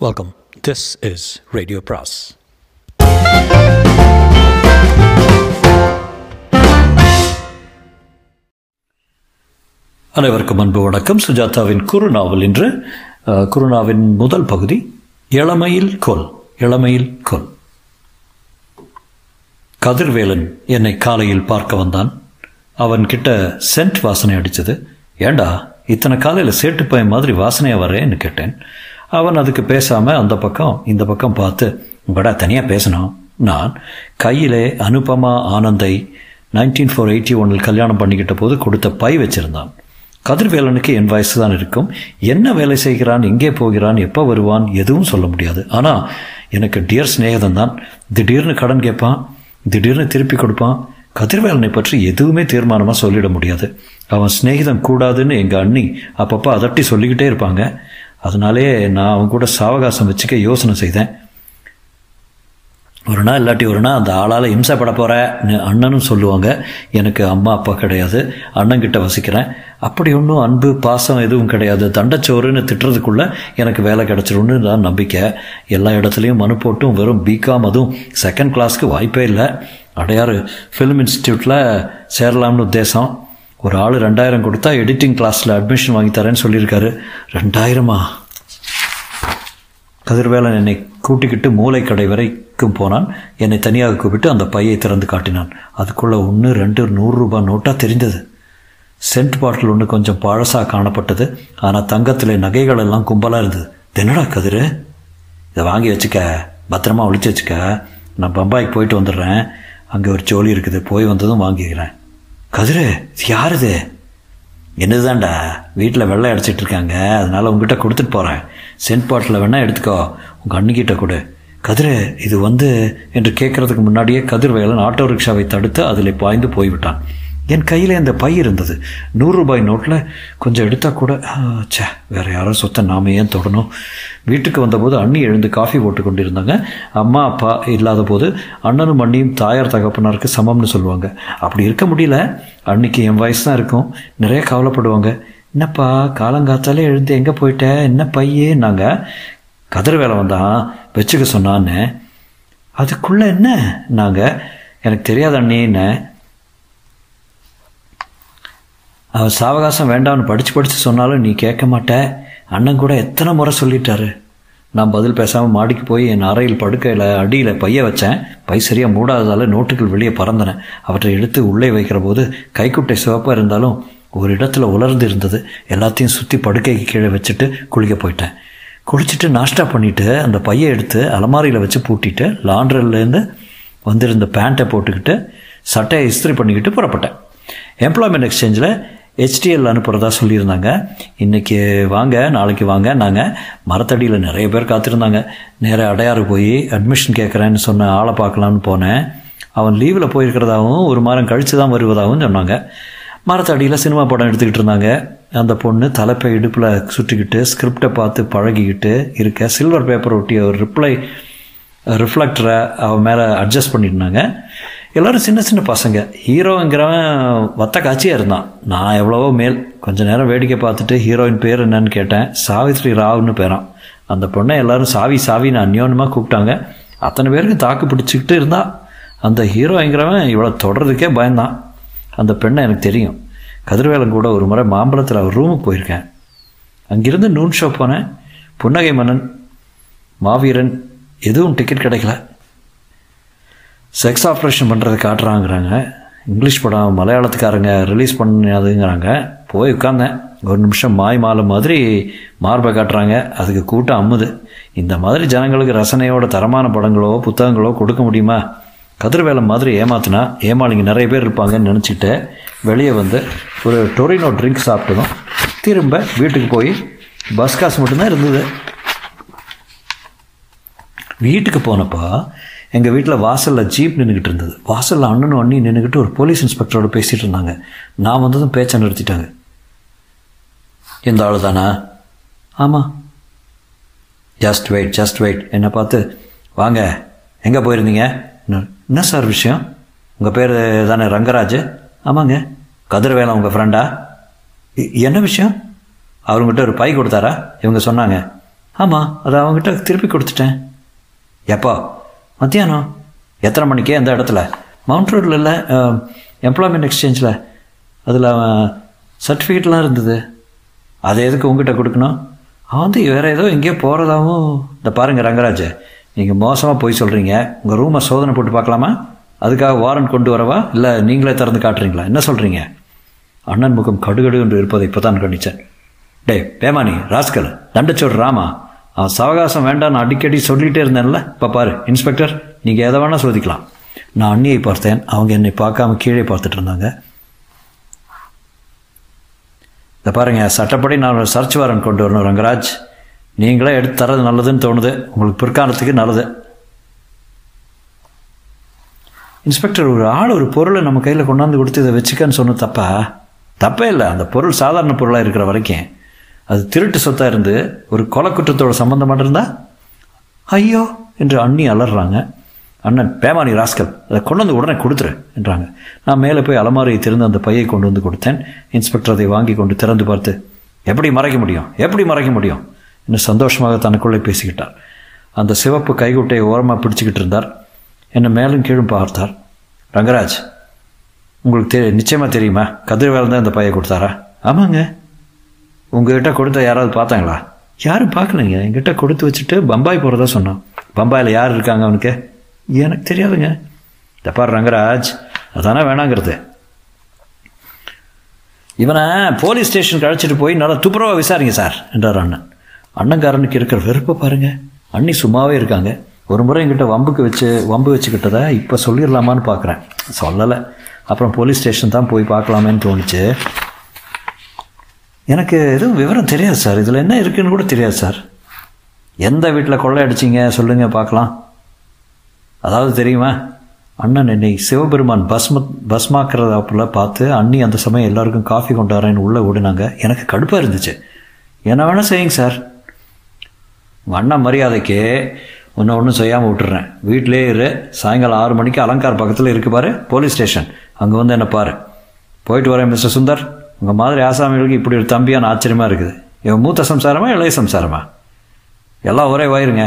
Welcome this is radio பிராஸ் அனைவருக்கும் அன்பு வணக்கம். சுஜாதாவின் குறுநாவல் இன்று அஹ், குறுநாவின் முதல் பகுதி இளமையில் கொல் இளமையில் கொல். கதிர்வேலன் என்னை காலையில் பார்க்க வந்தான். அவன் கிட்ட சென்ட் வாசனை அடித்தது ஏண்டா இத்தனை காலையில் சேட்டுப்பையன் மாதிரி வாசனையா வரேன்னு கேட்டேன். அவன் அதுக்கு பேசாம அந்த பக்கம் இந்த பக்கம் பார்த்து உங்கடா தனியாக பேசணும். நான் கையிலே அனுபமா ஆனந்தை நைன்டீன் ஃபோர் எயிட்டி ஒன்னில் கல்யாணம் பண்ணிக்கிட்ட போது கொடுத்த பை வச்சிருந்தான். கதிர்வேலனுக்கு என் வயசு தான் இருக்கும். என்ன வேலை செய்கிறான் எங்கே போகிறான் எப்போ வருவான் எதுவும் சொல்ல முடியாது. ஆனால் எனக்கு டியர் சிநேகிதன் தான் திடீர்னு கடன் கேட்பான் திடீர்னு திருப்பி கொடுப்பான். கதிர்வேலனை பற்றி எதுவுமே தீர்மானமாக சொல்லிட முடியாது. அவன் சிநேகிதம் கூடாதுன்னு எங்கள் அண்ணி அப்பப்போ அதட்டி சொல்லிக்கிட்டே இருப்பாங்க. அதனாலே நான் அவன் கூட சாவகாசம் வச்சுக்க யோசனை செய்தேன். ஒரு நாள் இல்லாட்டி ஒரு நாள் அந்த ஆளால் இம்சைப்பட போகிறேன்னு அண்ணனும் சொல்லுவாங்க எனக்கு அம்மா அப்பா கிடையாது அண்ணங்கிட்ட வசிக்கிறேன். அப்படி ஒன்றும் அன்பு பாசம் எதுவும் கிடையாது. தண்டச்சோறுன்னு திட்டுறதுக்குள்ளே எனக்கு வேலை கிடச்சிரும்னு தான் நம்பிக்கை. எல்லா இடத்துலையும் மனு போட்டும் வெறும் பிகாம் அதுவும் செகண்ட் கிளாஸ்க்கு வாய்ப்பே இல்லை. அடையாறு ஃபிலிம் இன்ஸ்டியூட்டில் சேரலாம்னு உத்தேசம். ஒரு ஆள் ரெண்டாயிரம் கொடுத்தா எடிட்டிங் கிளாஸில் அட்மிஷன் வாங்கி தரேன்னு சொல்லியிருக்காரு. ரெண்டாயிரமா? கதிர்வேலன் என்னை கூட்டிக்கிட்டு மூளைக்கடை வரைக்கும் போனான். என்னை தனியாக கூப்பிட்டு அந்த பையை திறந்து காட்டினான். அதுக்குள்ளே ஒன்று ரெண்டு நூறுரூபா நோட்டாக தெரிந்தது. சென்ட் பாட்டில் ஒன்று கொஞ்சம் பழசாக காணப்பட்டது. ஆனால் தங்கத்தில் நகைகள் எல்லாம் கும்பலாக இருந்தது. என்னடா கதிர்? இதை வாங்கி வச்சுக்க. பத்திரமா ஒழிச்சு வச்சுக்க. நான் பம்பாய்க்கு போயிட்டு வந்துடுறேன். அங்கே ஒரு ஜோலி இருக்குது. போய் வந்ததும் வாங்கிக்கிறேன். கதிரு இது இது என்னதுதான்டா? வீட்டில் வெள்ளை அடிச்சிட்டு இருக்காங்க அதனால் உங்ககிட்ட கொடுத்துட்டு போகிறேன் சென்ட் பாட்டில் வேணால் எடுத்துக்கோ. உங்கள் அண்ணிக்கிட்ட கொடு. கதிரு இது வந்து என்று கேட்குறதுக்கு முன்னாடியே கதிர்வேலன் ஆட்டோ ரிக்ஷாவை தடுத்து அதில் பாய்ந்து போய்விட்டான். என் கையில் இந்த பை இருந்தது. நூறு ரூபாய் நோட்டில் கொஞ்சம் எடுத்தால் கூட ஆ, ச்சே வேற யாரோ சொத்தை நாம ஏன் தொடணும்? வீட்டுக்கு வந்தபோது அண்ணி எழுந்து காஃபி போட்டு கொண்டிருந்தாங்க. அம்மா அப்பா இல்லாத போது அண்ணனும் அண்ணியும் தாயார் தகப்பனாருக்கு சமம்னு சொல்லுவாங்க. அப்படி இருக்க முடியல. அன்னைக்கு என் வயசு தான் இருக்கும். நிறைய கவலைப்படுவாங்க. என்னப்பா காலங்காத்தாலே எழுந்து எங்கே போயிட்ட? என்ன பையே நாங்கள் கதிர் வேலை வந்தான். வச்சுக்க சொன்னான்னு. அதுக்குள்ளே என்ன? நாங்கள் எனக்கு தெரியாத அண்ணேன்னு அவர் சாவகாசம் வேண்டாம்னு படித்து படித்து சொன்னாலும் நீ கேட்க மாட்ட. அண்ணன் கூட எத்தனை முறை சொல்லிட்டாரு. நான் பதில் பேசாமல் மாடிக்கு போய் என் அறையில் படுக்கையில் அடியில் பைய வச்சேன். பை சரியாக மூடாததால் நோட்டுகள் வெளியே பறந்தன. அவற்றை எடுத்து உள்ளே வைக்கிற போது கைக்குட்டை சிவப்பாக இருந்தாலும் ஒரு இடத்துல உலர்ந்து இருந்தது. எல்லாத்தையும் சுற்றி படுக்கைக்கு கீழே வச்சுட்டு குளிக்க போயிட்டேன். குளிச்சுட்டு நாஷ்டா பண்ணிவிட்டு அந்த பையை எடுத்து அலமாரியில் வச்சு பூட்டிட்டு லாண்ட்ரிலேருந்து வந்திருந்த பேண்ட்டை போட்டுக்கிட்டு சட்டையை இஸ்திரி பண்ணிக்கிட்டு புறப்பட்டேன். எம்ப்ளாய்மெண்ட் எக்ஸ்சேஞ்சில் ஹெச்டிஎல் அனுப்புகிறதா சொல்லியிருந்தாங்க. இன்றைக்கி வாங்க நாளைக்கு வாங்க நாங்கள் மரத்தடியில் நிறைய பேர் காத்திருந்தாங்க. நேராக அடையாறு போய் அட்மிஷன் கேட்குறேன்னு சொன்ன ஆளை பார்க்கலான்னு போனேன். அவன் லீவில் போயிருக்கிறதாகவும் ஒரு மாதம் கழித்து தான் வருவதாகவும் சொன்னாங்க. மரத்தடியில் சினிமா படம் எடுத்துக்கிட்டு இருந்தாங்க. அந்த பொண்ணு தலைப்பை இடுப்பில் சுற்றிக்கிட்டு ஸ்கிரிப்டை பார்த்து பழகிக்கிட்டு இருக்க. சில்வர் பேப்பர் ஒட்டிய ஒரு ரிப்ளை ரிஃப்ளெக்டரை அவன் மேலே அட்ஜஸ்ட் பண்ணியிருந்தாங்க. எல்லோரும் சின்ன சின்ன பசங்க. ஹீரோங்கிறவன் வத்த காட்சியாக இருந்தான். நான் எவ்வளவோ மேல் கொஞ்ச நேரம் வேடிக்கை பார்த்துட்டு ஹீரோயின் பேர் என்னன்னு கேட்டேன். சாவித்ரி ராவ்னு பேரான். அந்த பொண்ணை எல்லோரும் சாவி சாவின்னு அந்யோன்யமாக கூப்பிட்டாங்க. அத்தனை பேருக்கு தாக்கு பிடிச்சிக்கிட்டு இருந்தான் அந்த ஹீரோங்கிறவன் இவ்வளோ தொடர்றதுக்கே பயந்தான். அந்த பெண்ணை எனக்கு தெரியும். கதிர்வேலன் கூட ஒரு முறை மாம்பழத்தில் அவர் ரூமுக்கு போயிருக்கேன். அங்கிருந்து நூன் ஷோ போனேன். புன்னகை மன்னன் மாவீரன் எதுவும் டிக்கெட் கிடைக்கல. செக்ஸ் ஆப்ரேஷன் பண்ணுறது காட்டுறாங்கிறாங்க. இங்கிலீஷ் படம் மலையாளத்துக்காரங்க ரிலீஸ் பண்ணாதுங்கிறாங்க. போய் உட்காந்தேன் ஒரு நிமிஷம் மாய் மாலை மாதிரி மார்பை காட்டுறாங்க. அதுக்கு கூட்டம் அம்முது இந்த மாதிரி ஜனங்களுக்கு ரசனையோட தரமான படங்களோ புத்தகங்களோ கொடுக்க முடியுமா? கதிர்வேலை மாதிரி ஏமாத்தினா ஏமாளிங்க நிறைய பேர் இருப்பாங்கன்னு நினச்சிட்டு வெளியே வந்து ஒரு டொரினோ ட்ரிங்க் சாப்பிட்டதும் திரும்ப வீட்டுக்கு போய் பஸ் காசு மட்டும்தான் இருந்தது. வீட்டுக்கு போனப்போ எங்கள் வீட்டில் வாசலில் ஜீப் நின்றுக்கிட்டு இருந்தது. வாசலில் அண்ணனும் அண்ணி நின்றுக்கிட்டு ஒரு போலீஸ் இன்ஸ்பெக்டரோட பேசிகிட்டு இருந்தாங்க. நான் வந்ததும் பேச்சை நிறுத்திட்டாங்க. இந்த ஆள் தானா? ஆமாம் ஜஸ்ட் வெயிட் ஜஸ்ட் வெயிட் என்னை பார்த்து வாங்க எங்கே போயிருந்தீங்க? என்ன சார் விஷயம்? உங்கள் பேர் தானே ரங்கராஜ்? ஆமாங்க. கதிர்வேலன் உங்கள் ஃப்ரெண்டா என்ன விஷயம்? அவங்ககிட்ட ஒரு பை கொடுத்தாரா? இவங்க சொன்னாங்க. ஆமாம் அதை அவங்ககிட்ட திருப்பி கொடுத்துட்டேன். எப்போ? மத்தியானம்? எத்தனை மணிக்கு எந்த இடத்துல? மவுண்ட் ரோடில் இல்லை எம்ப்ளாய்மெண்ட் எக்ஸ்சேஞ்சில் அதில் சர்டிஃபிகேட்லாம் இருந்தது. அது எதுக்கு உங்ககிட்ட கொடுக்கணும்? அவன் வந்து வேறு ஏதோ எங்கேயோ போகிறதாவும் இந்த பாருங்கள் ரங்கராஜ் நீங்கள் மோசமாக போய் சொல்கிறீங்க உங்கள் ரூமை சோதனை போட்டு பார்க்கலாமா? அதுக்காக வாரண்ட் கொண்டு வரவா? இல்லை நீங்களே திறந்து காட்டுறீங்களா? என்ன சொல்கிறீங்க அண்ணன் முகம் கடுகடு என்று இருப்பதை இப்போ தான் கண்டித்தேன் டே பேமானி ராஸ்கல் தண்டச்சோடு ராமா? சவகாசம் வேண்டாம் அடிக்கடி சொல்லிகிட்டே இருந்தேன்ல. இப்போ பாரு இன்ஸ்பெக்டர் நீங்கள் எதை வேணால் சோதிக்கலாம். நான் அண்ணியை பார்த்தேன். அவங்க என்னை பார்க்காம கீழே பார்த்துட்டு இருந்தாங்க. இதை பாருங்க சட்டப்படி நான் ஒரு சர்ச் வாரன் கொண்டு வரணும் ரங்கராஜ். நீங்களே எடுத்து தரது நல்லதுன்னு தோணுது. உங்களுக்கு பிற்காலத்துக்கு நல்லது. இன்ஸ்பெக்டர் ஒரு ஆள் ஒரு பொருளை நம்ம கையில் கொண்டாந்து கொடுத்து இதை வச்சுக்கன்னு சொன்ன தப்பா? தப்பே இல்லை. அந்த பொருள் சாதாரண பொருளாக இருக்கிற வரைக்கும். அது திருட்டு சொத்தாக இருந்து ஒரு கொலை குற்றத்தோட சம்மந்தமாக இருந்தா ஐயோ என்று அண்ணி அலறாங்க. அண்ணன் பேமானி ராஸ்கல் அதை கொண்டு வந்து உடனே கொடுத்துரு என்றாங்க. நான் மேலே போய் அலமாரியை திறந்து அந்த பையை கொண்டு வந்து கொடுத்தேன். இன்ஸ்பெக்டர் அதை வாங்கி கொண்டு திறந்து பார்த்து எப்படி மறைக்க முடியும்? எப்படி மறைக்க முடியும்? என்று சந்தோஷமாக தனக்குள்ளே பேசிக்கிட்டார். அந்த சிவப்பு கைகுட்டையை ஓரமாக பிடிச்சிக்கிட்டு இருந்தார். என்னை மேலும் கீழும் பார்த்தார். ரங்கராஜ் உங்களுக்கு தெ நிச்சயமாக தெரியுமா? கதிர்வேலன் தான் இந்த பையை கொடுத்தாரா? ஆமாங்க. உங்ககிட்ட கொடுத்த யாராவது பார்த்தாங்களா? யாரும் பார்க்கலைங்க. என்கிட்ட கொடுத்து வச்சுட்டு பம்பாய் போகிறதா சொன்னான். பம்பாயில் யார் இருக்காங்க அவனுக்கு? எனக்கு தெரியாதுங்க. தப்பார் ரங்கராஜ் அதானே வேணாங்கிறது. இவனை போலீஸ் ஸ்டேஷனுக்கு அழைச்சிட்டு போய் நல்லா துப்புரவாக விசாரிங்க சார் என்றார் அண்ணன். அண்ணங்காரனுக்கு இருக்கிற வெறுப்பை பாருங்கள் அண்ணி சும்மாவே இருக்காங்க. ஒரு முறை என்கிட்ட வம்புக்கு வச்சு வம்பு வச்சுக்கிட்டதை இப்போ சொல்லிடலாமான்னு பார்க்குறேன். சொல்லலை. அப்புறம் போலீஸ் ஸ்டேஷன் தான் போய் பார்க்கலாமேன்னு தோணுச்சு. எனக்கு எதுவும் விவரம் தெரியாது சார். இதில் என்ன இருக்குன்னு கூட தெரியாது சார். எந்த வீட்டில் கொள்ளை அடிச்சிங்க சொல்லுங்கள் பார்க்கலாம். அதாவது தெரியுமா? அண்ணன் என்னை சிவபெருமான் பஸ்ம பஸ்மாக்கிறதாப்புல பார்த்து அண்ணி அந்த சமயம் எல்லாருக்கும் காஃபி கொண்டாரேன்னு உள்ளே ஓடினாங்க. எனக்கு கடுப்பாக இருந்துச்சு. என்ன வேணால் செய்யுங்க சார். உங்கள் அண்ணன் மரியாதைக்கு ஒன்று ஒன்றும் செய்யாமல் விட்டுறேன். வீட்டிலே இரு. சாயங்காலம் ஆறு மணிக்கு அலங்கார் பக்கத்தில் இருக்கு பாரு போலீஸ் ஸ்டேஷன். அங்கே வந்து என்ன பாரு. போயிட்டு வரேன் மிஸ்டர் சுந்தர். உங்கள் மாதிரி ஆசாமிகளுக்கு இப்படி ஒரு தம்பியான ஆச்சரியமாக இருக்குது. இவன் மூத்த சம்சாரமா இளைய சம்சாரமா? எல்லாம் ஒரே வயிருங்க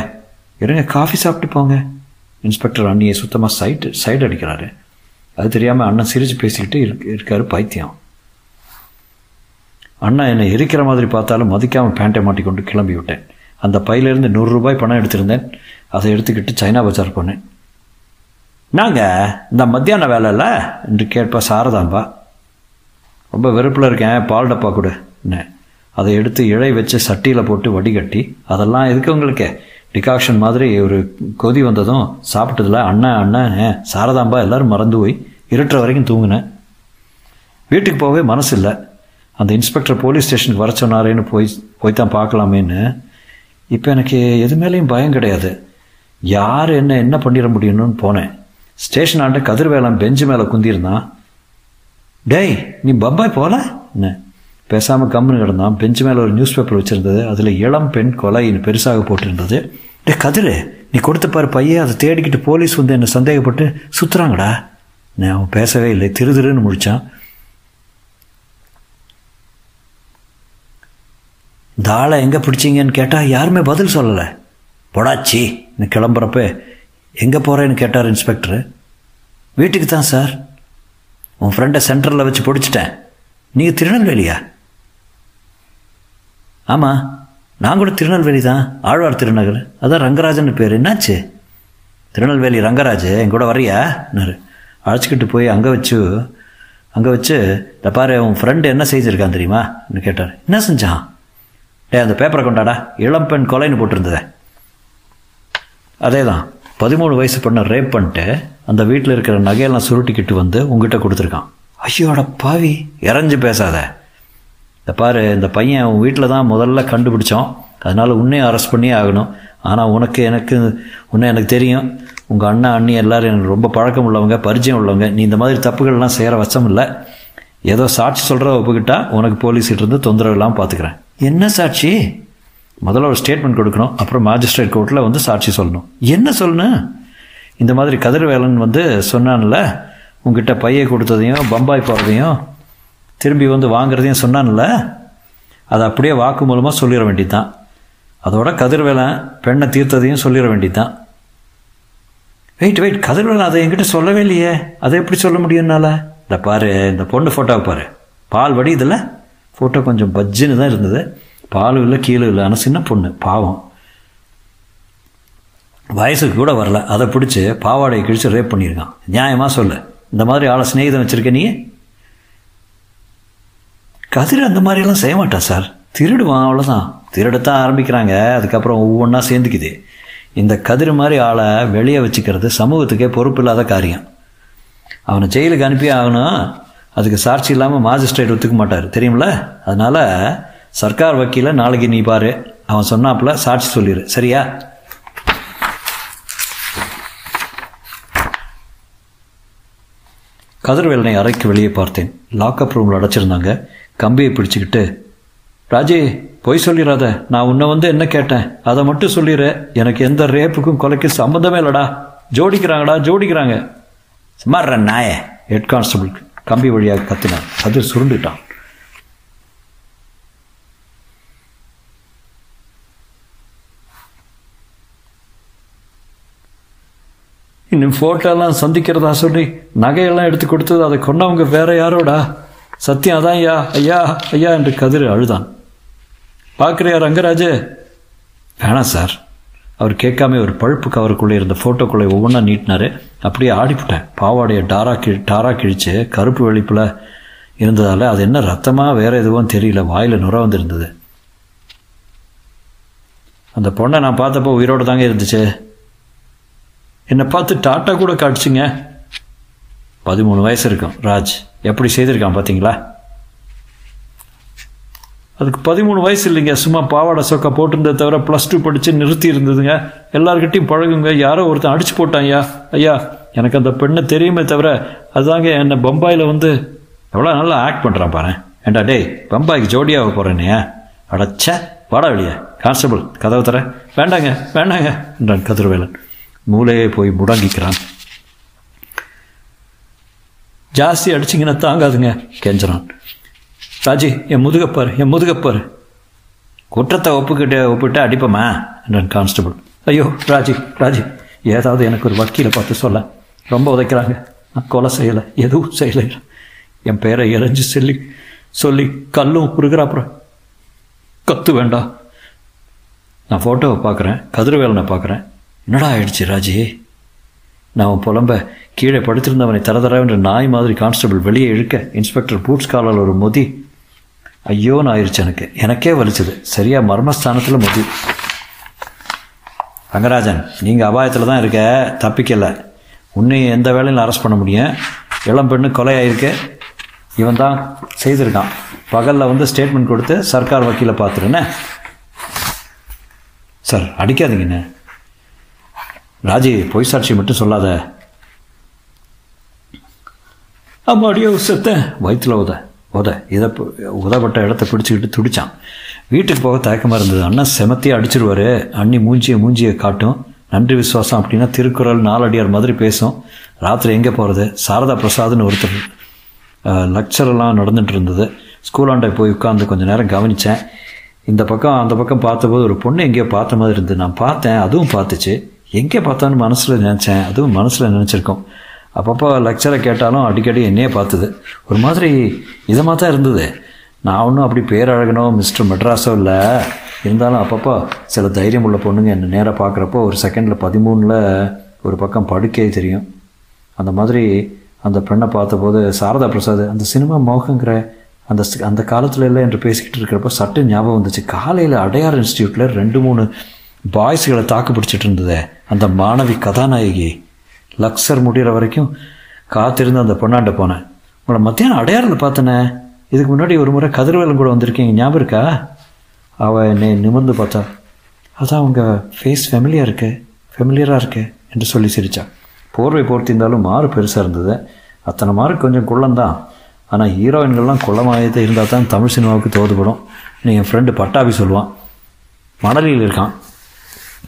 இருங்க காஃபி சாப்பிட்டு போங்க. இன்ஸ்பெக்டர் அண்ணியை சுத்தமாக சைட்டு சைடு அடிக்கிறாரு. அது தெரியாமல் அண்ணன் சிரித்து பேசிக்கிட்டு இருக்கு இருக்காரு பைத்தியம். அண்ணன் என்னை எரிக்கிற மாதிரி பார்த்தாலும் மதிக்காமல் பேண்ட்டை மாட்டிக்கொண்டு கிளம்பி விட்டேன். அந்த பையிலேருந்து நூறு ரூபாய் பணம் எடுத்திருந்தேன். அதை எடுத்துக்கிட்டு சைனா பஜார் போனேன். நாங்கள் இந்த மத்தியான வேலை இல்லை என்று கேட்பா சாரதாம்பா ரொம்ப வெறுப்பில் இருக்கேன் பால் டப்பா கொடு என்ன அதை எடுத்து இழை வச்சு சட்டியில் போட்டு வடிகட்டி அதெல்லாம் எதுக்கு உங்களுக்கு? டிகாக்ஷன் மாதிரி ஒரு கொதி வந்ததும் சாப்பிட்டதில் அண்ணன் அண்ணன் சாரதாம்பா எல்லோரும் மறந்து போய் இருட்டுற வரைக்கும் தூங்கினேன். வீட்டுக்கு போகவே மனசு இல்லை. அந்த இன்ஸ்பெக்டர் போலீஸ் ஸ்டேஷனுக்கு வர சொன்னாரேன்னு போய் போய் தான் பார்க்கலாமேன்னு. இப்போ எனக்கு எது மேலேயும் பயம் கிடையாது. யார் என்ன என்ன பண்ணிட முடியும்னு போனேன். ஸ்டேஷன் ஆண்ட கதிர்வேலம் பெஞ்சு மேலே குந்திருந்தான் டேய் நீ பம்பாய் போகல என்ன? பேசாமல் கம்முன்னு கிடந்தான் பெஞ்சு மேலே ஒரு நியூஸ் பேப்பர் வச்சுருந்தது அதில் இளம் பெண் கொலைன்னு பெருசாக போட்டிருந்தது. டே கதிரு நீ கொடுத்த பாரு பையன் அதை தேடிக்கிட்டு போலீஸ் வந்து என்னை சந்தேகப்பட்டு சுற்றுறாங்கடா நான் அவன் பேசவே இல்லை திரு திருன்னு முடித்தான் இந்த ஆளை எங்கே பிடிச்சிங்கன்னு கேட்டால் யாருமே பதில் சொல்லலை. பொடாச்சி நான் கிளம்புறப்ப எங்கே போகிறேன்னு கேட்டார் இன்ஸ்பெக்டரு வீட்டுக்கு தான் சார். உன் ஃப்ரெண்டை சென்டரில் வச்சு பிடிச்சிட்டேன். நீங்கள் திருநெல்வேலியா? ஆமாம் நான் கூட திருநெல்வேலி தான். ஆழ்வார் திருநகர். அதான் ரங்கராஜன் பேர். என்னாச்சு? திருநெல்வேலி ரங்கராஜ் என் கூட வரியான்னாரு அழைச்சிக்கிட்டு போய் அங்கே வச்சு அங்கே வச்சு இந்த பாரு உன் ஃப்ரெண்டு என்ன செஞ்சுருக்கான் தெரியுமா? கேட்டார். என்ன செஞ்சான்? டே அந்த பேப்பரை கொண்டாடா. இளம்பெண் கொலைன்னு போட்டிருந்ததே. அதே தான் பதிமூணு வயசு பொண்ணை ரேப் பண்ணிட்டு அந்த வீட்டில் இருக்கிற நகையெல்லாம் சுருட்டிக்கிட்டு வந்து உங்ககிட்ட கொடுத்துருக்கான். ஐயோட பாவி இறஞ்சி பேசாத. இந்த பாரு இந்த பையன் உன் வீட்டில் தான் முதல்ல கண்டுபிடிச்சோம் அதனால் உன்னையும் அரெஸ்ட் பண்ணியே ஆகணும். ஆனால் உனக்கு எனக்கு உன்னை எனக்கு தெரியும். உங்கள் அண்ணா அண்ணி எல்லோரும் எனக்கு ரொம்ப பழக்கம் உள்ளவங்க பரிச்சயம் உள்ளவங்க. நீ இந்த மாதிரி தப்புகள்லாம் செய்கிற வச்சம் இல்லை. ஏதோ சாட்சி சொல்கிற ஒப்புக்கிட்டா உனக்கு போலீஸ்கிட்ட இருந்து தொந்தரவு இல்லாமல் பார்த்துக்கிறேன் என்ன சாட்சி? முதல்ல ஒரு ஸ்டேட்மெண்ட் கொடுக்கணும் அப்புறம் மாஜிஸ்ட்ரேட் கோர்ட்டில் வந்து சாட்சி சொல்லணும். என்ன சொல்லணும் இந்த மாதிரி கதிர்வேலன் வந்து சொன்னான்ல உங்ககிட்ட பையை கொடுத்ததையும் பம்பாய் போகிறதையும் திரும்பி வந்து வாங்குறதையும் சொன்னான்ல அதை அப்படியே வாக்கு மூலமாக சொல்லிட வேண்டியதுதான். அதோட கதிர்வேலன் பெண்ணை தீர்த்ததையும் சொல்லிட வேண்டியதுதான். வெயிட் வெயிட் கதிர்வேலன் அதை என்கிட்ட சொல்லவே இல்லையே. அதை எப்படி சொல்ல முடியும்னால இந்த பாரு இந்த பொண்ணு ஃபோட்டோவை பாரு. பால் வடி இதில் ஃபோட்டோ கொஞ்சம் பஜ்ஜுன்னு தான் இருந்தது. பாலும் இல்லை கீழே இல்லை. ஆனால் சின்ன பொண்ணு பாவம். வயசுக்கு கூட வரல. அதை பிடிச்சி பாவாடையை கிழிச்சு ரேப் பண்ணியிருக்கான். நியாயமாக சொல்லு. இந்த மாதிரி ஆளை சிநேகிதம் வச்சுருக்க நீ? கதிர் அந்த மாதிரியெல்லாம் செய்ய மாட்டான் சார். திருடுவான் அவ்வளோதான் திருடத்தான் ஆரம்பிக்கிறாங்க. அதுக்கப்புறம் ஒவ்வொன்றா சேர்ந்துக்குது. இந்த கதிர் மாதிரி ஆளை வெளியே வச்சுக்கிறது சமூகத்துக்கே பொறுப்பு இல்லாத காரியம். அவனை ஜெயிலுக்கு அனுப்பி ஆகணும். அதுக்கு சாட்சி இல்லாமல் மாஜிஸ்ட்ரேட் ஒத்துக்க மாட்டார். தெரியுமில அதனால் சர்க்கார் வக்கீல நாளைக்கு நீ பாரு. அவன் சொன்னாப்புல சாட்சி சொல்லிடு சரியா? கதிர்வேலனை அறைக்கு வெளியே பார்த்தேன். லாக்அப் ரூமில் அடைச்சிருந்தாங்க. கம்பியை பிடிச்சிக்கிட்டு ராஜி பொய் சொல்லிடாத நான் உன்னை வந்து என்ன கேட்டேன்? அதை மட்டும் சொல்லிடு எனக்கு எந்த ரேப்புக்கும் கொலைக்கும் சம்மந்தமே இல்லடா. ஜோடிக்கிறாங்கடா ஜோடிக்கிறாங்க. சுமார் நாய. ஹெட் கான்ஸ்டபிள் கம்பி வழியாக கத்தினான். அது சுருண்டுட்டான். இன்னும் ஃபோட்டோலாம் சந்திக்கிறதா சொல்லி நகையெல்லாம் எடுத்து கொடுத்தது அதை கொண்டவங்க வேற யாரோடா? சத்தியம் அதான் ஐயா ஐயா ஐயா என்று கதிர் அழுதான். பார்க்குறியா ரங்கராஜு? வேணாம் சார். அவர் கேட்காம ஒரு பழுப்பு கவருக்குள்ளே இருந்த ஃபோட்டோக்குள்ளே ஒவ்வொன்றா நீட்டினாரு. அப்படியே ஆடிவிட்டேன் பாவாடையை டாரா கி டாரா கிழிச்சு கருப்பு வெளிப்பில் இருந்ததால் அது என்ன ரத்தமாக வேறு எதுவும் தெரியல. வாயில் நுர வந்திருந்தது. அந்த பொண்ணை நான் பார்த்தப்போ உயிரோடு தாங்க இருந்துச்சு. என்னை பார்த்து டாட்டா கூட காட்சிங்க பதிமூணு வயசு இருக்கும் ராஜ். எப்படி செய்திருக்கான் பார்த்தீங்களா அதுக்கு பதிமூணு வயசு இல்லைங்க. சும்மா பாவாடை சொக்கா போட்டிருந்ததை தவிர ப்ளஸ் டூ படித்து நிறுத்தி இருந்ததுங்க. எல்லார்கிட்டையும் பழகுங்க. யாரோ ஒருத்தன் அடிச்சு போட்டான் ஐயா. ஐயா எனக்கு அந்த பெண்ணை தெரியுமே தவிர அதுதாங்க என்னை பம்பாயில் வந்து எவ்வளோ நல்லா ஆக்ட் பண்ணுறான் பாரு. ஏண்டா டேய் பம்பாய்க்கு ஜோடியாக போகிறேனே அடச்ச வாடா வெளியே. கான்ஸ்டபிள் கதவை தர வேண்டாங்க வேண்டாங்க என்றான் கதிர்வேலன். மூளையே போய் முடங்கிக்கிறான். ஜாஸ்தி அடிச்சிங்கன்னா தாங்காதுங்க கெஞ்சுறான். ராஜி என் முதுகப்பார் என் முதுகப்பார் குற்றத்தை ஒப்புக்கிட்டு ஒப்பிட்டு அடிப்போமா? என்றான் கான்ஸ்டபிள். ஐயோ ராஜி ராஜி ஏதாவது எனக்கு ஒரு வக்கீலை பார்த்து சொல்ல. ரொம்ப உதைக்கிறாங்க. நான் கொலை செய்யலை எதுவும் செய்யலை. என் பேரை இறைஞ்சி சொல்லி சொல்லி கல்லும் உருகிறாப்புறம் கத்து வேண்டாம் நான் ஃபோட்டோவை பார்க்குறேன் கதிர்வேலனை பார்க்குறேன். என்னடா ஆயிடுச்சு ராஜி? நான் புலம்ப கீழே படுத்திருந்தவனை தரதரவென்ற நாய் மாதிரி கான்ஸ்டபிள் வெளியே இழுக்க இன்ஸ்பெக்டர் பூட்ஸ் காலால் ஒரு மொதி. ஐயோன்னு ஆயிடுச்சு எனக்கு. எனக்கே வலிச்சது. சரியாக மர்மஸ்தானத்தில் மொதி. ரங்கராஜன் நீங்கள் அபாயத்தில் தான் இருக்க. தப்பிக்கலை. உன்னையும் எந்த வேலையும் அரெஸ்ட் பண்ண முடியும். இளம் பெண்ணு கொலை ஆயிருக்கு இவன் தான் செய்திருக்கான். பகலில் வந்து ஸ்டேட்மெண்ட் கொடுத்து சர்க்கார் வக்கீலை பார்த்துருண்ணே சார் அடிக்காதீங்கண்ணே ராஜி பொய் சாட்சி மட்டும் சொல்லாத. அம்மாடியோ செத்தேன் வயிற்றுல உத உத. இதை உதப்பட்ட இடத்த பிடிச்சிக்கிட்டு துடிச்சான். வீட்டுக்கு போக தயக்கமாக இருந்தது. அண்ணன் செமத்தியே அடிச்சிருவார். அண்ணி மூஞ்சியை மூஞ்சியை காட்டும். நன்றி விசுவாசம் அப்படின்னா திருக்குறள் நாலடியார் மாதிரி பேசும். ராத்திரி எங்கே போகிறது சாரதா பிரசாத்னு ஒருத்தர் லக்சரெல்லாம் நடந்துட்டு இருந்தது. ஸ்கூலாண்டை போய் உட்காந்து கொஞ்சம் நேரம் கவனித்தேன் இந்த பக்கம் அந்த பக்கம் பார்த்தபோது ஒரு பொண்ணு எங்கேயோ பார்த்த மாதிரி இருந்தது. நான் பார்த்தேன் அதுவும் பார்த்துச்சு. எங்கே பார்த்தான்னு மனசில் நினச்சேன். அதுவும் மனசில் நினச்சிருக்கோம். அப்பப்போ லெக்சரை கேட்டாலும் அடிக்கடி என்னையே பார்த்தது. ஒரு மாதிரி இதமாக தான் இருந்தது. நான் ஒன்றும் அப்படி பேரழகனோ மிஸ்டர் மெட்ராஸோ இல்லை. இருந்தாலும் அப்பப்போ சில தைரியம் உள்ள பொண்ணுங்க என்னை நேராக பார்க்குறப்போ ஒரு செகண்டில் பதிமூணில் ஒரு பக்கம் படுக்கே தெரியும். அந்த மாதிரி அந்த பெண்ணை பார்த்தபோது சாரதா பிரசாத் அந்த சினிமா மோகங்கிற அந்த அந்த காலத்தில் இல்லை என்று பேசிக்கிட்டு இருக்கிறப்ப சட்டு ஞாபகம் வந்துச்சு. காலையில் அடையார் இன்ஸ்டியூட்டில் ரெண்டு மூணு பாய்ஸ்களை தாக்கு பிடிச்சிட்டு இருந்ததே. அந்த மாணவி கதாநாயகி லக்ஸர் முடிகிற வரைக்கும் காத்திருந்து அந்த பொண்ணாண்ட போனேன். உங்களை மத்தியானம் அடையாறில் பார்த்தனே? இதுக்கு முன்னாடி ஒரு முறை கதிர்வேலம் கூட வந்திருக்கீங்க ஞாபகம் இருக்கா? அவள் என்னை நிமிர்ந்து பார்த்தா அதான் உங்கள் ஃபேஸ் ஃபெமிலியாக இருக்கு ஃபெமிலியராக இருக்கு என்று சொல்லி சிரித்தா போர்வை போர்த்திருந்தாலும் மாறு பெருசாக இருந்தது. அத்தனை மாறு கொஞ்சம் குள்ளந்தான் ஆனால் ஹீரோயின்கள்லாம் குள்ளமாயத்தை இருந்தால் தான் தமிழ் சினிமாவுக்கு தோதுபடும். நீ என் ஃப்ரெண்டு பட்டாபி சொல்லுவான். மணலியில் இருக்கான்.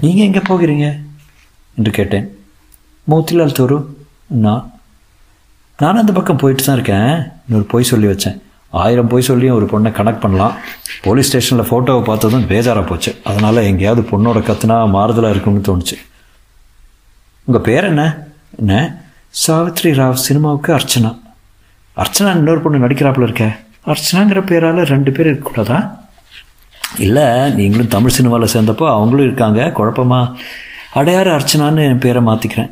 நீங்கள் எங்கே போகிறீங்க? என்று கேட்டேன். மோத்திலால் தோறு நான் நானும் அந்த பக்கம் போயிட்டு தான் இருக்கேன். இன்னொரு பொய் சொல்லி வச்சேன். ஆயிரம் போய் சொல்லியும் ஒரு பொண்ணை கனெக்ட் பண்ணலாம். போலீஸ் ஸ்டேஷனில் ஃபோட்டோவை பார்த்ததும் பேஜாராக போச்சு. அதனால் எங்கேயாவது பொண்ணோட கத்துனா மாறுதலாக இருக்கும்னு தோணுச்சு. உங்கள் பேர் என்ன? என்ன? சாவித்ரி ராவ் சினிமாவுக்கு அர்ச்சனா. அர்ச்சனா இன்னொரு பொண்ணு நடிக்கிறாப்புல இருக்க. அர்ச்சனாங்கிற பேரால் ரெண்டு பேர் இருக்கக்கூடாதா? இல்லை நீங்களும் தமிழ் சினிமாவில் சேர்ந்தப்போ அவங்களும் இருக்காங்க. குழப்பமா? அடையாறு அர்ச்சனான்னு என் பேரை மாற்றிக்கிறேன்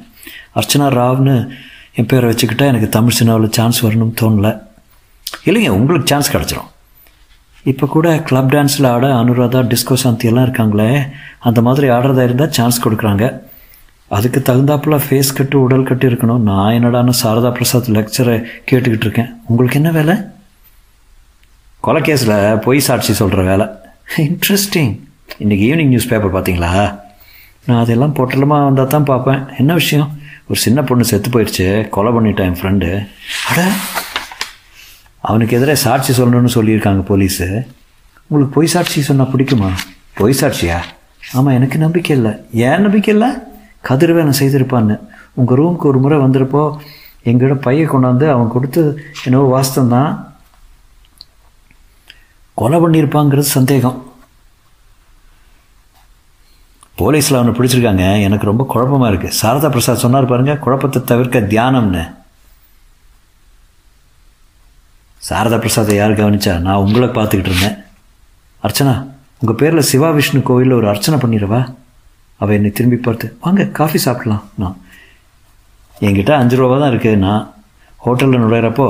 அர்ச்சனா ராவ்னு என் பேரை வச்சுக்கிட்டா எனக்கு தமிழ் சினிமாவில் சான்ஸ் வரணும்னு தோணல. இல்லைங்க உங்களுக்கு சான்ஸ் கிடச்சிரும். இப்போ கூட கிளப் டான்ஸில் ஆட அனுராதா டிஸ்கோ சாந்தி எல்லாம் இருக்காங்களே அந்த மாதிரி ஆடுறதா இருந்தால் சான்ஸ் கொடுக்குறாங்க. அதுக்கு தகுந்தாப்புல ஃபேஸ் கட்டு உடல் கட்டு இருக்கணும். நான் என்னடான்னு சாரதா பிரசாத் லெக்சரை கேட்டுக்கிட்டு இருக்கேன். உங்களுக்கு என்ன வேலை? கொலை கேஸில் பொய் சாட்சி சொல்கிற வேலை. இன்ட்ரெஸ்டிங் இன்றைக்கி ஈவினிங் நியூஸ் பேப்பர் பார்த்தீங்களா? நான் அதெல்லாம் பொட்டலமாக வந்தால் தான் பார்ப்பேன். என்ன விஷயம்? ஒரு சின்ன பொண்ணு செத்து போயிடுச்சு. கொலை பண்ணிட்டான் என் ஃப்ரெண்டு அட! அவனுக்கு எதிராக சாட்சி சொல்லணும்னு சொல்லியிருக்காங்க போலீஸு. உங்களுக்கு பொய் சாட்சி சொன்னால் பிடிக்குமா? பொய் சாட்சியா? ஆமாம் எனக்கு நம்பிக்கை இல்லை. ஏன் நம்பிக்கை இல்லை? கதிர்வேலன் செய்திருப்பான்னு. உங்கள் ரூமுக்கு ஒரு முறை வந்திருப்போ எங்களோட பைய கொண்டாந்து அவன் கொடுத்து என்னவோ வாஸ்தம் தான் கொலை பண்ணியிருப்பாங்கிறது சந்தேகம். போலீஸில் அவனை பிடிச்சிருக்காங்க. எனக்கு ரொம்ப குழப்பமாக இருக்குது சாரதா பிரசாத் சொன்னார் பாருங்க குழப்பத்தை தவிர்க்க தியானம்னு. சாரதா பிரசாத்தை யார் கவனிச்சா? நான் உங்களை பார்த்துக்கிட்டு இருந்தேன். அர்ச்சனா உங்கள் பேரில் சிவா விஷ்ணு கோவிலில் ஒரு அர்ச்சனை பண்ணிடவா? அவள் என்னை திரும்பி பார்த்து வாங்க காஃபி சாப்பிடலாம். நான் என்கிட்ட அஞ்சு ரூபா தான் இருக்குது நான் ஹோட்டலில் நுழையிறப்போ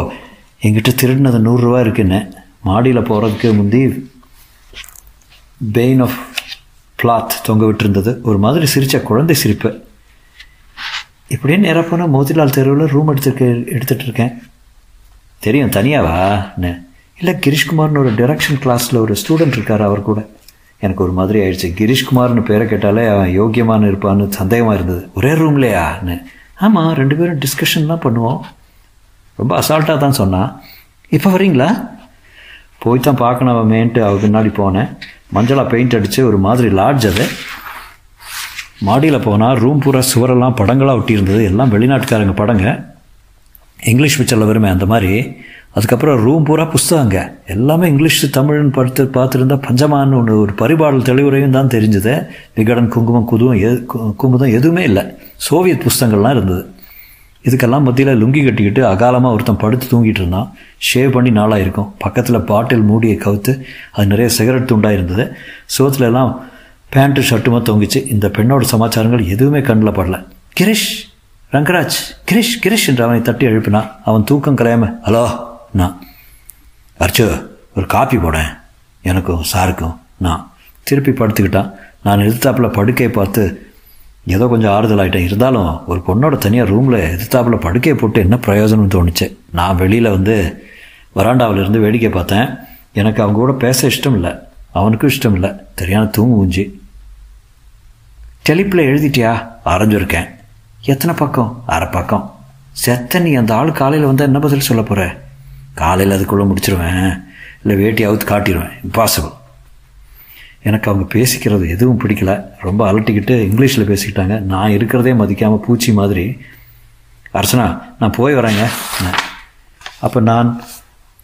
என்கிட்ட திருடினது நூறுரூவா இருக்குன்னு மாடியில் போகிறதுக்கு முந்தி பெயின் ஆஃப் பிளாத் தொங்க விட்டுருந்தது. ஒரு மாதிரி சிரித்த குழந்தை சிரிப்பு. இப்படியே நேராக போனால் மோதிலால் தெருவில் ரூம் எடுத்துருக்க எடுத்துகிட்டு இருக்கேன் தெரியும் தனியாவா? இல்லை கிரீஷ்குமார்னு ஒரு டிரெக்ஷன் கிளாஸில் ஒரு ஸ்டூடெண்ட் இருக்கார் அவர் கூட. எனக்கு ஒரு மாதிரி ஆயிடுச்சு. கிரீஷ்குமார்னு பேரை கேட்டாலே அவன் யோக்கியமான இருப்பான்னு சந்தேகமாக இருந்தது. ஒரே ரூம்லையான்னு ஆமாம் ரெண்டு பேரும் டிஸ்கஷன்லாம் பண்ணுவோம். ரொம்ப அசால்ட்டாக தான் சொன்னான். இப்போ வரீங்களா? போய் தான் பார்க்கணும் அவன் மேன்ட்டு. அவ பின்னாடி போனேன். மஞ்சளாக பெயிண்ட் அடித்து ஒரு மாதிரி லாட்ஜ் அது. மாடியில் போனால் ரூம் பூரா சுவரெல்லாம் படங்களாக ஒட்டியிருந்தது. எல்லாம் வெளிநாட்டுக்காரங்க படங்க. இங்கிலீஷ் பிக்சரில் வருமே அந்த மாதிரி. அதுக்கப்புறம் ரூம் பூரா புஸ்தகங்க எல்லாமே இங்கிலீஷ் தமிழ்னு படுத்து பார்த்துருந்தா பஞ்சமான்னு ஒன்று ஒரு பரிபாடல் தெளிவுரையும் தான் தெரிஞ்சுது. விகடன் குங்குமம் குதுவும் எது குங்குமம் எதுவுமே இல்லை. சோவியத் புஸ்தகங்கள்லாம் இருந்தது. இதுக்கெல்லாம் மத்தியில் லுங்கி கட்டிக்கிட்டு அகாலமாக ஒருத்தன் படுத்து தூங்கிட்டு இருந்தான். ஷேவ் பண்ணி நாளாக இருக்கும். பக்கத்தில் பாட்டில் மூடியை கவுத்து அது நிறைய சிகரெட் துண்டாக இருந்தது. சோத்துல எல்லாம் பேண்ட்டு ஷர்ட்டுமா தொங்கிச்சு. இந்த பெண்ணோட சமாச்சாரங்கள் எதுவுமே கண்ணில் படல. கிரிஷ் ரங்கராஜ் கிரிஷ் கிரிஷ் என்று அவனை தட்டி எழுப்பினான். அவன் தூக்கம் கலையாம ஹலோ நான் அர்ச்சு ஒரு காப்பி போடேன். எனக்கும் சாருக்கும் நான். திருப்பி படுத்துக்கிட்டான். நான் எதிர்த்தாப்பில் படுக்கையை பார்த்து ஏதோ கொஞ்சம் ஆறுதல் ஆகிட்டேன் இருந்தாலும் ஒரு பொண்ணோட தனியாக ரூமில் எதிர்த்தாப்பில் படுக்கையை போட்டு என்ன பிரயோஜனம்னு தோணுச்சு. நான் வெளியில் வந்து வராண்டாவில் இருந்து வேடிக்கை பார்த்தேன். எனக்கு அவங்க கூட பேச இஷ்டம் இல்லை அவனுக்கும் இஷ்டம் இல்லை தெரியான தூங்கு ஊஞ்சி டெலிப்பில் எழுதிட்டியா? அரைஞ்சிருக்கேன். எத்தனை பக்கம்? அரை பக்கம். செத்த நீ அந்த ஆள் காலையில் வந்தால் என்ன பதில் சொல்ல போகிற காலையில் அதுக்குள்ளே முடிச்சிருவேன். இல்லை வேட்டி அவுத்து காட்டிடுவேன் இம்பாசிபிள் எனக்கு அவங்க பேசிக்கிறது எதுவும் பிடிக்கல. ரொம்ப அலட்டிக்கிட்டு இங்கிலீஷில் பேசிக்கிட்டாங்க. நான் இருக்கிறதே மதிக்காமல் பூச்சி மாதிரி. அர்ச்சனா நான் போய் வரேங்க. அப்போ நான்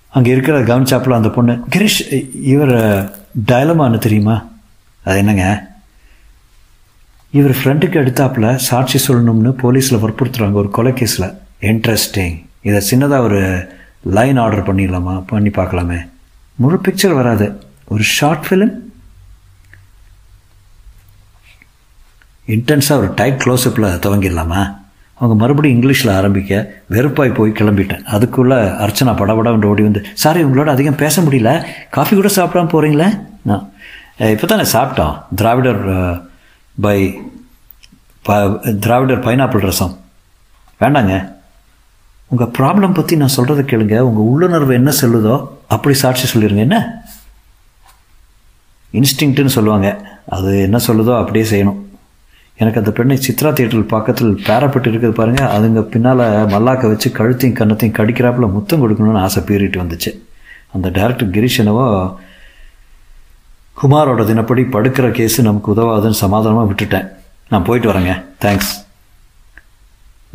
அங்கே இருக்கிற கவனிச்சாப்பில் அந்த பொண்ணு கிரீஷ் இவர் டயலமானு தெரியுமா? அது என்னங்க? இவர் ஃப்ரெண்டுக்கு எடுத்தாப்புல சாட்சி சொல்லணும்னு போலீஸில் வற்புறுத்துறாங்க ஒரு கொலை கேஸில். இன்ட்ரெஸ்டிங் இதை சின்னதாக ஒரு லைன் ஆர்டர் பண்ணிடலாமா? பண்ணி பார்க்கலாமே. முழு பிக்சர் வராது. ஒரு ஷார்ட் ஃபிலிம் இன்டென்ஸாக ஒரு டைட் க்ளோஸ்அப்பில் துவங்கிடலாமா? அவங்க மறுபடியும் இங்கிலீஷில் ஆரம்பிக்க வெறுப்பாய் போய் கிளம்பிட்டேன். அதுக்குள்ளே அர்ச்சனா படபடன்னு ஓடி வந்து சாரி உங்களோட அதிகம் பேச முடியல. காஃபி கூட சாப்பிடாம போகிறீங்களே நான் இப்போ தானே சாப்பிட்டோம். திராவிடர் பை ப திராவிடர் பைனாப்பிள் ரசம். வேண்டாங்க. உங்கள் ப்ராப்ளம் பற்றி நான் சொல்கிறத கேளுங்க. உங்கள் உள்ளுணர்வு என்ன சொல்லுதோ அப்படி சாட்சி சொல்லிடுங்க என்ன? இன்ஸ்டிங்க்ட்டுன்னு சொல்லுவாங்க. அது என்ன சொல்லுதோ அப்படியே செய்யணும். எனக்கு அந்த பெண்ணை சித்ரா தியேட்டர் பக்கத்தில் பேரப்பட்டு இருக்குது பாருங்கள் அதுங்க பின்னால் மல்லாக்க வச்சு கழுத்தையும் கன்னத்தையும் கடிக்கிறாப்புல முத்தம் கொடுக்கணும்னு ஆசை பீறிட்டு வந்துச்சு. அந்த டேரக்டர் கிரீஷ் என்னவோ குமாரோட தினப்படி படுக்கிற கேஸு நமக்கு உதவாதுன்னு சமாதானமாக விட்டுட்டேன். நான் போயிட்டு வரேங்க. தேங்க்ஸ்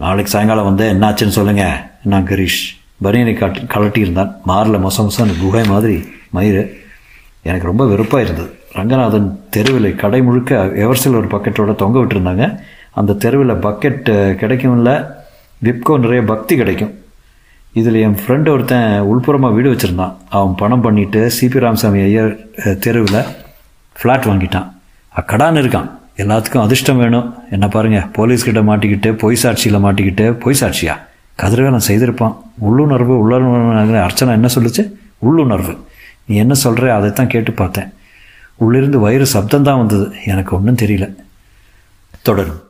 நாளைக்கு சாயங்காலம் வந்து என்னாச்சுன்னு சொல்லுங்கள் நான் கிரீஷ். பனியனை கட்டி கலட்டியிருந்தான் மாரில் மொச மொசன்னு குகை மாதிரி மயிறு. எனக்கு ரொம்ப வெறுப்பாக இருந்தது ரங்கநாதன் தெருவில் கடை முழுக்க எவர்சில் ஒரு பக்கெட்டோட தொங்க விட்டுருந்தாங்க. அந்த தெருவில் பக்கெட் கிடைக்கும் இல்லை விப்கோ நிறைய பக்தி கிடைக்கும். இதில் என் ஃப்ரெண்டு ஒருத்தன் உள்புறமாக வீடு வச்சுருந்தான். அவன் பணம் பண்ணிவிட்டு சிபி ராமசாமி ஐயர் தெருவில் ஃப்ளாட் வாங்கிட்டான். அக்கடான்னு இருக்கான். எல்லாத்துக்கும் அதிர்ஷ்டம் வேணும். என்ன பாருங்கள் போலீஸ்கிட்ட மாட்டிக்கிட்டு பொய் சாட்சியில் மாட்டிக்கிட்டு பொய் சாட்சியா? கதிரவேலன் செய்திருப்பான். உள்ளுணர்வு உள்ளுணர்வு அர்ச்சனா என்ன சொல்லுச்சு? உள்ளுணர்வு. நீ என்ன சொல்கிற அதைத்தான் கேட்டு பார்த்தேன். உள்ளிருந்து வயிறு சப்தம் தான் வந்தது. எனக்கு ஒன்றும் தெரியல. தொடரும்.